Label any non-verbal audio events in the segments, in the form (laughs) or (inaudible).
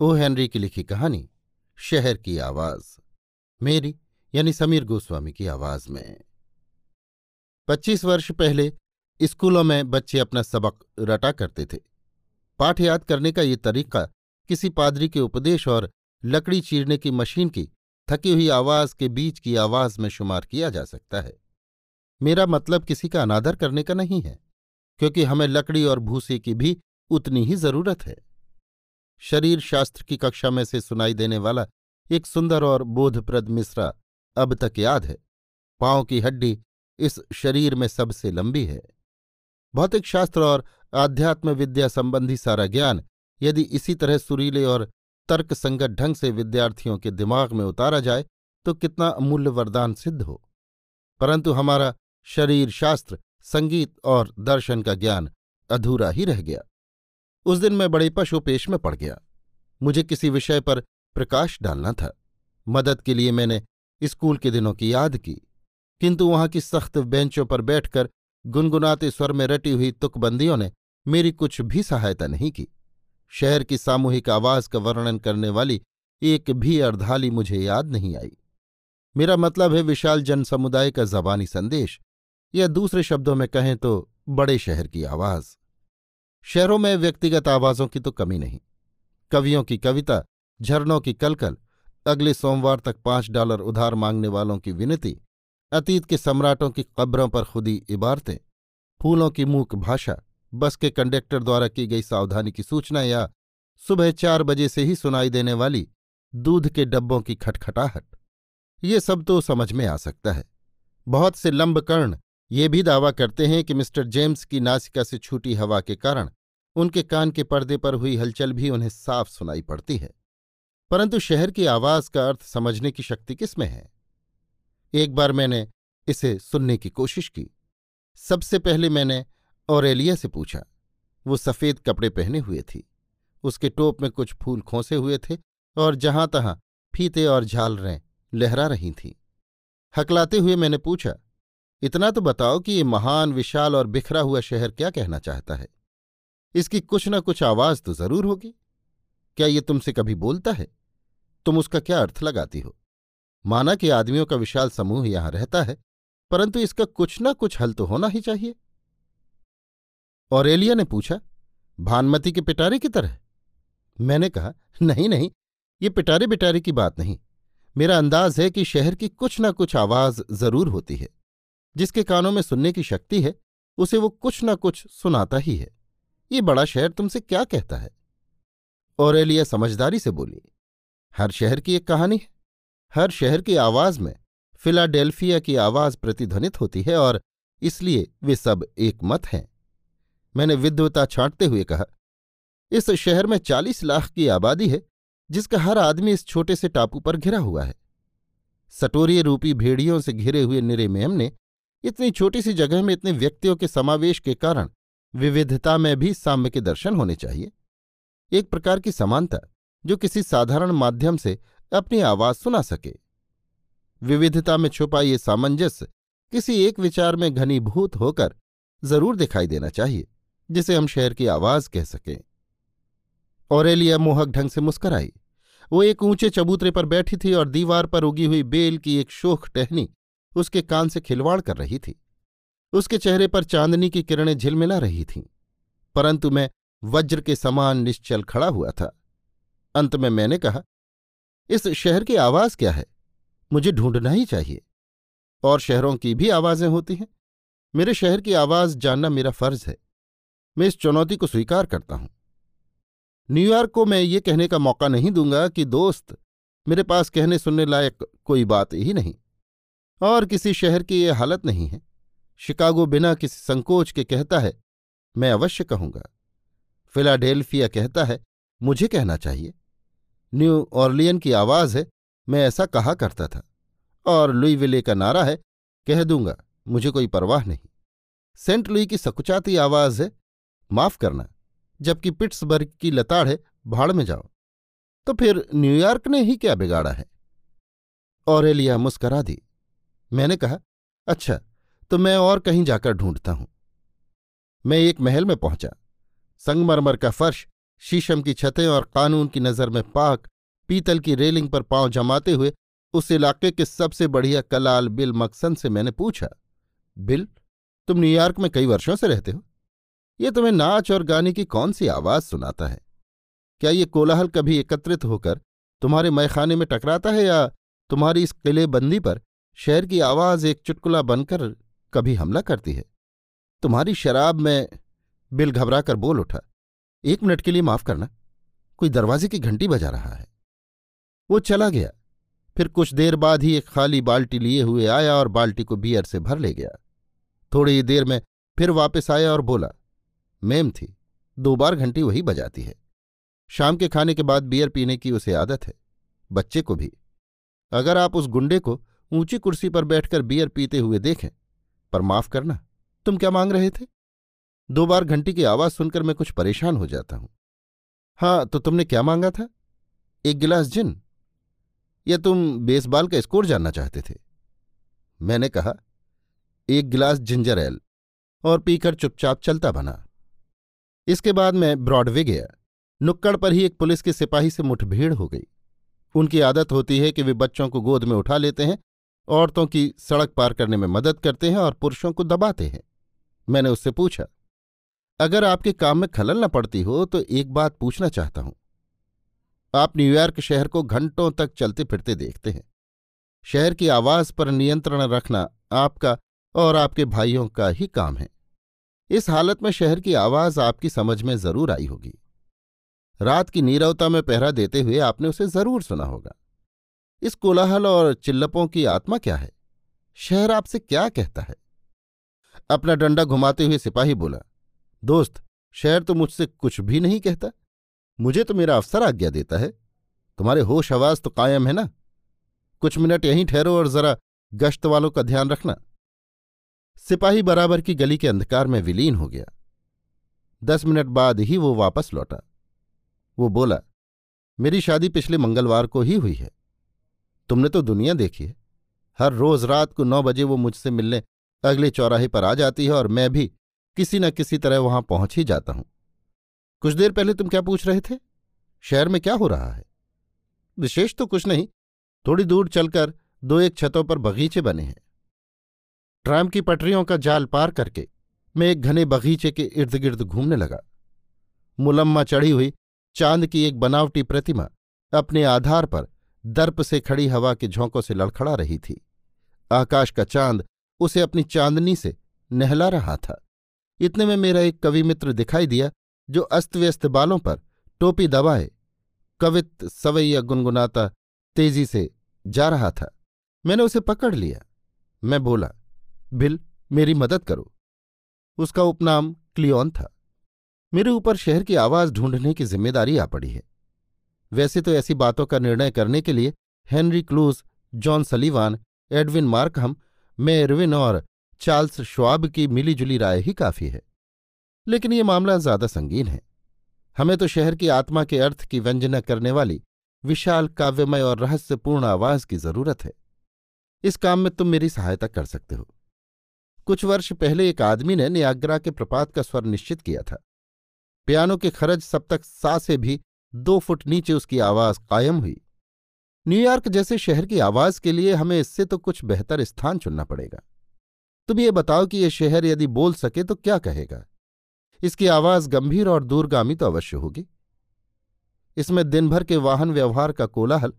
O Henry की लिखी कहानी, शहर की आवाज़, मेरी, यानी समीर गोस्वामी की आवाज़ में। पच्चीस वर्ष पहले स्कूलों में बच्चे अपना सबक रटा करते थे। पाठ याद करने का ये तरीका किसी पादरी के उपदेश और लकड़ी चीरने की मशीन की थकी हुई आवाज़ के बीच की आवाज़ में शुमार किया जा सकता है। मेरा मतलब किसी का अनादर करने का नहीं है, क्योंकि हमें लकड़ी और भूसे की भी उतनी ही ज़रूरत है। शरीर शास्त्र की कक्षा में से सुनाई देने वाला एक सुंदर और बोधप्रद मिश्रा अब तक याद है। पाँव की हड्डी इस शरीर में सबसे लंबी है। भौतिक शास्त्र और आध्यात्म विद्या संबंधी सारा ज्ञान यदि इसी तरह सुरीले और तर्कसंगत ढंग से विद्यार्थियों के दिमाग में उतारा जाए तो कितना अमूल्य वरदान सिद्ध हो। परंतु हमारा शरीर शास्त्र, संगीत और दर्शन का ज्ञान अधूरा ही रह गया। उस दिन मैं बड़े पशुपेश में पड़ गया। मुझे किसी विषय पर प्रकाश डालना था। मदद के लिए मैंने स्कूल के दिनों की याद की। किंतु वहाँ की सख्त बेंचों पर बैठकर गुनगुनाते स्वर में रटी हुई तुकबंदियों ने मेरी कुछ भी सहायता नहीं की। शहर की सामूहिक आवाज़ का वर्णन करने वाली एक भी अर्धाली मुझे याद नहीं आई। मेरा मतलब है विशाल जनसमुदाय का जबानी संदेश या दूसरे शब्दों में कहें तो बड़े शहर की आवाज़। शहरों में व्यक्तिगत आवाजों की तो कमी नहीं। कवियों की कविता, झरनों की कलकल, अगले सोमवार तक पाँच डॉलर उधार मांगने वालों की विनती, अतीत के सम्राटों की कब्रों पर खुदी इबारतें, फूलों की मूक भाषा, बस के कंडक्टर द्वारा की गई सावधानी की सूचना या सुबह चार बजे से ही सुनाई देने वाली दूध के डब्बों की खटखटाहट। ये सब तो समझ में आ सकता है। बहुत से लंबकर्ण ये भी दावा करते हैं कि मिस्टर जेम्स की नासिका से छूटी हवा के कारण उनके कान के पर्दे पर हुई हलचल भी उन्हें साफ़ सुनाई पड़ती है। परंतु शहर की आवाज़ का अर्थ समझने की शक्ति किसमें है? एक बार मैंने इसे सुनने की कोशिश की। सबसे पहले मैंने औरेलिया से पूछा। वो सफ़ेद कपड़े पहने हुए थी। उसके टोप में कुछ फूल खोसे हुए थे और जहाँ तहां फीते और झालरें लहरा रही थीं। हकलाते हुए मैंने पूछा इतना तो बताओ कि ये महान, विशाल और बिखरा हुआ शहर क्या कहना चाहता है? इसकी कुछ न कुछ आवाज़ तो ज़रूर होगी। क्या ये तुमसे कभी बोलता है? तुम उसका क्या अर्थ लगाती हो? माना कि आदमियों का विशाल समूह यहाँ रहता है, परंतु इसका कुछ न कुछ हल तो होना ही चाहिए। औरेलिया ने पूछा, भानमती के पिटारे की तरह? मैंने कहा, नहीं नहीं, ये पिटारे बिटारे की बात नहीं। मेरा अंदाज है कि शहर की कुछ न कुछ आवाज़ ज़रूर होती है। जिसके कानों में सुनने की शक्ति है, उसे वो कुछ न कुछ सुनाता ही है। ये बड़ा शहर तुमसे क्या कहता है? ओरेलिया समझदारी से बोली, हर शहर की एक कहानी है। हर शहर की आवाज़ में फिलाडेल्फिया की आवाज़ प्रतिध्वनित होती है और इसलिए वे सब एक मत हैं। मैंने विद्वता छांटते हुए कहा, इस शहर में चालीस लाख की आबादी है, जिसका हर आदमी इस छोटे से टापू पर घिरा हुआ है। सटोरिय रूपी भेड़ियों से घिरे हुए निरे मेम ने इतनी छोटी सी जगह में इतने व्यक्तियों के समावेश के कारण विविधता में भी साम्य के दर्शन होने चाहिए। एक प्रकार की समानता जो किसी साधारण माध्यम से अपनी आवाज़ सुना सके। विविधता में छुपा ये सामंजस्य किसी एक विचार में घनीभूत होकर ज़रूर दिखाई देना चाहिए, जिसे हम शहर की आवाज़ कह सकें। औरेलिया मोहक ढंग से मुस्कराई। वो एक ऊँचे चबूतरे पर बैठी थी और दीवार पर उगी हुई बेल की एक शोख टहनी उसके कान से खिलवाड़ कर रही थी। उसके चेहरे पर चांदनी की किरणें झिलमिला रही थीं, परंतु मैं वज्र के समान निश्चल खड़ा हुआ था। अंत में मैंने कहा, इस शहर की आवाज़ क्या है? मुझे ढूंढना ही चाहिए। और शहरों की भी आवाज़ें होती हैं। मेरे शहर की आवाज़ जानना मेरा फ़र्ज़ है। मैं इस चुनौती को स्वीकार करता हूँ। न्यूयॉर्क को मैं ये कहने का मौका नहीं दूँगा कि दोस्त मेरे पास कहने सुनने लायक कोई बात ही नहीं। और किसी शहर की ये हालत नहीं है। शिकागो बिना किसी संकोच के कहता है, मैं अवश्य कहूँगा। फिलाडेल्फिया कहता है, मुझे कहना चाहिए। न्यू ऑर्लियन की आवाज़ है, मैं ऐसा कहा करता था। और लुई विले का नारा है, कह दूँगा, मुझे कोई परवाह नहीं। सेंट लुई की सकुचाती आवाज़ है, माफ़ करना, जबकि पिट्सबर्ग की लताड़ है, भाड़ में जाओ। तो फिर न्यूयॉर्क ने ही क्या बिगाड़ा है? ऑरेलिया मुस्करा दी। मैंने कहा अच्छा तो मैं और कहीं जाकर ढूंढता हूँ। मैं एक महल में पहुँचा। संगमरमर का फर्श, शीशम की छतें और कानून की नज़र में पाक, पीतल की रेलिंग पर पाँव जमाते हुए उस इलाके के सबसे बढ़िया कलाल बिल मकसन से मैंने पूछा, बिल, तुम न्यूयॉर्क में कई वर्षों से रहते हो? ये तुम्हें नाच और गाने की कौन सी आवाज़ सुनाता है? क्या ये कोलाहल कभी एकत्रित होकर तुम्हारे मैखाने में टकराता है या तुम्हारी इस किलेबंदी पर शहर की आवाज़ एक चुटकुला बनकर कभी हमला करती है। तुम्हारी शराब में बिल घबरा कर बोल उठा। एक मिनट के लिए माफ़ करना, कोई दरवाजे की घंटी बजा रहा है। वो चला गया, फिर कुछ देर बाद ही एक खाली बाल्टी लिए हुए आया और बाल्टी को बियर से भर ले गया। थोड़ी देर में फिर वापस आया और बोला, मेम थी, दो बार घंटी वही बजाती है। शाम के खाने के बाद बियर पीने की उसे आदत है, बच्चे को भी। अगर आप उस गुंडे को ऊँची कुर्सी पर बैठकर बियर पीते हुए देखें। पर माफ़ करना, तुम क्या मांग रहे थे? दो बार घंटी की आवाज़ सुनकर मैं कुछ परेशान हो जाता हूँ। हाँ तो तुमने क्या मांगा था? एक गिलास जिन। या तुम बेसबॉल का स्कोर जानना चाहते थे? मैंने कहा, एक गिलास जिंजर एल और पीकर चुपचाप चलता बना। इसके बाद मैं ब्रॉडवे गया। नुक्कड़ पर ही एक पुलिस के सिपाही से मुठभेड़ हो गई। उनकी आदत होती है कि वे बच्चों को गोद में उठा लेते हैं औरतों की सड़क पार करने में मदद करते हैं और पुरुषों को दबाते हैं। मैंने उससे पूछा, अगर आपके काम में खलल न पड़ती हो तो एक बात पूछना चाहता हूँ। आप न्यूयॉर्क शहर को घंटों तक चलते फिरते देखते हैं। शहर की आवाज़ पर नियंत्रण रखना आपका और आपके भाइयों का ही काम है। इस हालत में शहर की आवाज़ आपकी समझ में ज़रूर आई होगी। रात की नीरवता में पहरा देते हुए आपने उसे ज़रूर सुना होगा। इस कोलाहल और चिल्लपों की आत्मा क्या है? शहर आपसे क्या कहता है? अपना डंडा घुमाते हुए सिपाही बोला, दोस्त, शहर तो मुझसे कुछ भी नहीं कहता। मुझे तो मेरा अफसर आज्ञा देता है। तुम्हारे होश आवाज़ तो कायम है ना? कुछ मिनट यहीं ठहरो और जरा गश्त वालों का ध्यान रखना। सिपाही बराबर की गली के अंधकार में विलीन हो गया। दस मिनट बाद ही वो वापस लौटा। वो बोला, मेरी शादी पिछले मंगलवार को ही हुई है। तुमने तो दुनिया देखी है। हर रोज रात को नौ बजे वो मुझसे मिलने अगले चौराहे पर आ जाती है और मैं भी किसी न किसी तरह वहाँ पहुँच ही जाता हूँ। कुछ देर पहले तुम क्या पूछ रहे थे? शहर में क्या हो रहा है? विशेष तो कुछ नहीं, थोड़ी दूर चलकर दो एक छतों पर बगीचे बने हैं। ट्राम की पटरियों का जाल पार करके मैं एक घने बगीचे के इर्द गिर्द घूमने लगा। मुलम्मा चढ़ी हुई चाँद की एक बनावटी प्रतिमा अपने आधार पर दर्प से खड़ी हवा के झोंकों से लड़खड़ा रही थी। आकाश का चाँद उसे अपनी चांदनी से नहला रहा था। इतने में मेरा एक कवि मित्र दिखाई दिया, जो अस्त व्यस्त बालों पर टोपी दबाए, कवित, सवैया गुनगुनाता तेज़ी से जा रहा था। मैंने उसे पकड़ लिया। मैं बोला बिल मेरी मदद करो। उसका उपनाम क्लियोन था। मेरे ऊपर शहर की आवाज़ ढूँढने की ज़िम्मेदारी आ पड़ी है। वैसे तो ऐसी बातों का निर्णय करने के लिए Henry Clews John Sullivan, Edwin Markham मेयरविन और चार्ल्स श्वाब की मिलीजुली राय ही काफ़ी है। लेकिन ये मामला ज़्यादा संगीन है। हमें तो शहर की आत्मा के अर्थ की व्यंजना करने वाली विशाल, काव्यमय और रहस्यपूर्ण आवाज़ की ज़रूरत है। इस काम में तुम मेरी सहायता कर सकते हो। कुछ वर्ष पहले एक आदमी ने नियाग्रा के प्रपात का स्वर निश्चित किया था। पियानो के खरज तक सा से भी दो फुट नीचे उसकी आवाज़ कायम हुई। न्यूयॉर्क जैसे शहर की आवाज़ के लिए हमें इससे तो कुछ बेहतर स्थान चुनना पड़ेगा। तुम ये बताओ कि यह शहर यदि बोल सके तो क्या कहेगा? इसकी आवाज़ गंभीर और दूरगामी तो अवश्य होगी। इसमें दिन भर के वाहन व्यवहार का कोलाहल,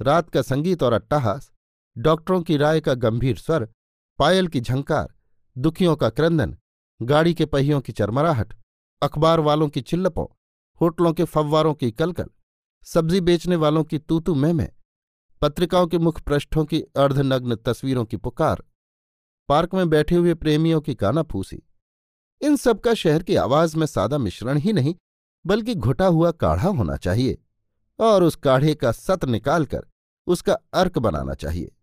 रात का संगीत और अट्टहास, डॉक्टरों की राय का गंभीर स्वर, पायल की झंकार, दुखियों का क्रंदन, गाड़ी के पहियों की चरमराहट, अखबार वालों की चिल्लपों होटलों के फव्वारों की कलकल, सब्ज़ी बेचने वालों की तूतू में पत्रिकाओं के मुख पृष्ठों की अर्धनग्न तस्वीरों की पुकार, पार्क में बैठे हुए प्रेमियों की काना फूसी। इन सब का शहर की आवाज़ में सादा मिश्रण ही नहीं, बल्कि घुटा हुआ काढ़ा होना चाहिए और उस काढ़े का सत निकालकर उसका अर्क बनाना चाहिए।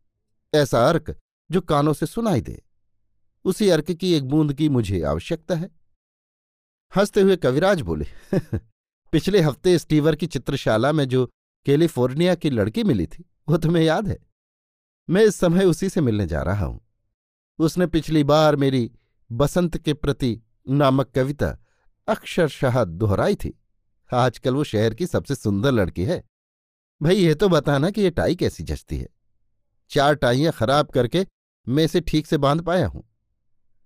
ऐसा अर्क जो कानों से सुनाई दे। उसी अर्क की एक बूंद की मुझे आवश्यकता है। हँसते हुए कविराज बोले (laughs) पिछले हफ़्ते स्टीवर की चित्रशाला में जो कैलिफ़ोर्निया की लड़की मिली थी, वो तुम्हें याद है? मैं इस समय उसी से मिलने जा रहा हूँ। उसने पिछली बार मेरी बसंत के प्रति नामक कविता अक्षरशाह दोहराई थी। आजकल वो शहर की सबसे सुंदर लड़की है। भाई ये तो बताना कि ये टाई कैसी जचती है। चार टाइयाँ खराब करके मैं इसे ठीक से बाँध पाया हूँ।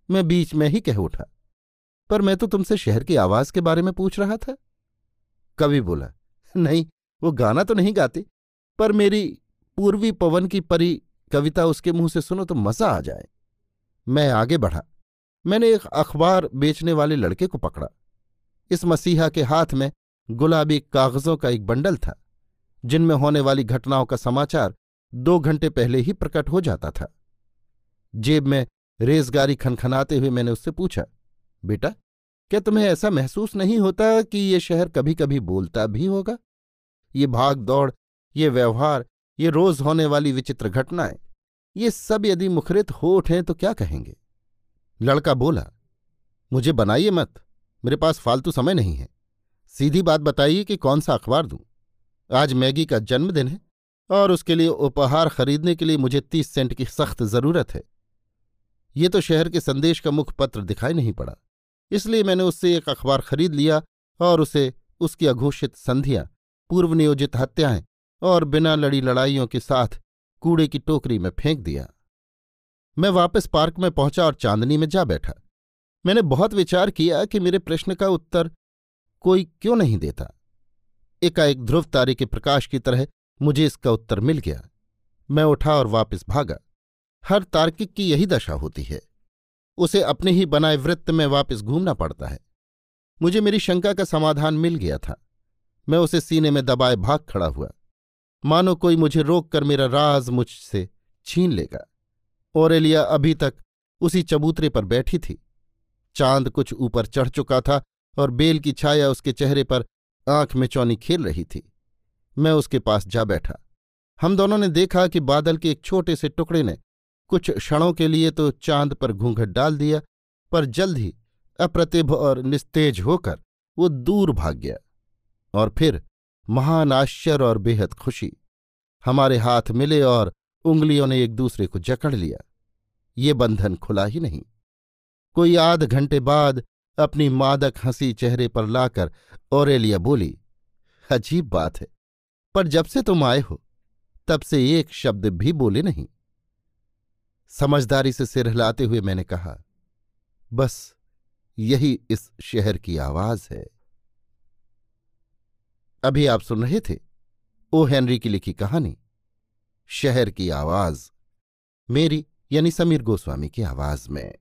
मैं बीच में ही कह उठा, पर मैं तो तुमसे शहर की आवाज़ के बारे में पूछ रहा था। कवि बोला, नहीं, वो गाना तो नहीं गाती, पर मेरी पूर्वी पवन की परी कविता उसके मुँह से सुनो तो मज़ा आ जाए। मैं आगे बढ़ा। मैंने एक अखबार बेचने वाले लड़के को पकड़ा। इस मसीहा के हाथ में गुलाबी कागजों का एक बंडल था, जिनमें होने वाली घटनाओं का समाचार दो घंटे पहले ही प्रकट हो जाता था। जेब में रेजगारी खनखनाते हुए मैंने उससे पूछा, बेटा क्या तुम्हें ऐसा महसूस नहीं होता कि ये शहर कभी कभी बोलता भी होगा? ये भाग दौड़, ये व्यवहार, ये रोज होने वाली विचित्र घटनाएँ, ये सब यदि मुखरित हो उठें तो क्या कहेंगे? लड़का बोला, मुझे बनाइए मत, मेरे पास फालतू समय नहीं है। सीधी बात बताइए कि कौन सा अखबार दूँ? आज मैगी का जन्मदिन है और उसके लिए उपहार खरीदने के लिए मुझे तीस सेंट की सख्त ज़रूरत है। ये तो शहर के संदेश का मुख पत्र दिखाई नहीं पड़ा। इसलिए मैंने उससे एक अखबार खरीद लिया और उसे, उसकी अघोषित संधियाँ पूर्व नियोजित हत्याएँ और बिना लड़ी लड़ाइयों के साथ कूड़े की टोकरी में फेंक दिया। मैं वापस पार्क में पहुँचा और चांदनी में जा बैठा। मैंने बहुत विचार किया कि मेरे प्रश्न का उत्तर कोई क्यों नहीं देता। एकाएक ध्रुव तारे के प्रकाश की तरह मुझे इसका उत्तर मिल गया। मैं उठा और वापस भागा। हर तार्किक की यही दशा होती है। उसे अपने ही बनाए वृत्त में वापस घूमना पड़ता है। मुझे मेरी शंका का समाधान मिल गया था। मैं उसे सीने में दबाए भाग खड़ा हुआ। मानो कोई मुझे रोक कर मेरा राज मुझसे छीन लेगा। ओरेलिया अभी तक उसी चबूतरे पर बैठी थी। चाँद कुछ ऊपर चढ़ चुका था और बेल की छाया उसके चेहरे पर आँख में चौनी खेल रही थी। मैं उसके पास जा बैठा। हम दोनों ने देखा कि बादल के एक छोटे से टुकड़े ने कुछ क्षणों के लिए तो चाँद पर घूंघट डाल दिया, पर जल्द ही अप्रतिभ और निस्तेज होकर वो दूर भाग गया और फिर महान आश्चर्य और बेहद खुशी हमारे हाथ मिले और उंगलियों ने एक दूसरे को जकड़ लिया। ये बंधन खुला ही नहीं। कोई आध घंटे बाद अपनी मादक हँसी चेहरे पर लाकर ओरेलिया बोली, अजीब बात है, पर जब से तुम आए हो, तब से एक शब्द भी बोले नहीं। समझदारी से सिर हिलाते हुए मैंने कहा, बस यही इस शहर की आवाज़ है। अभी आप सुन रहे थे ओ. हेनरी की लिखी कहानी, शहर की आवाज़, मेरी यानी समीर गोस्वामी की आवाज़ में।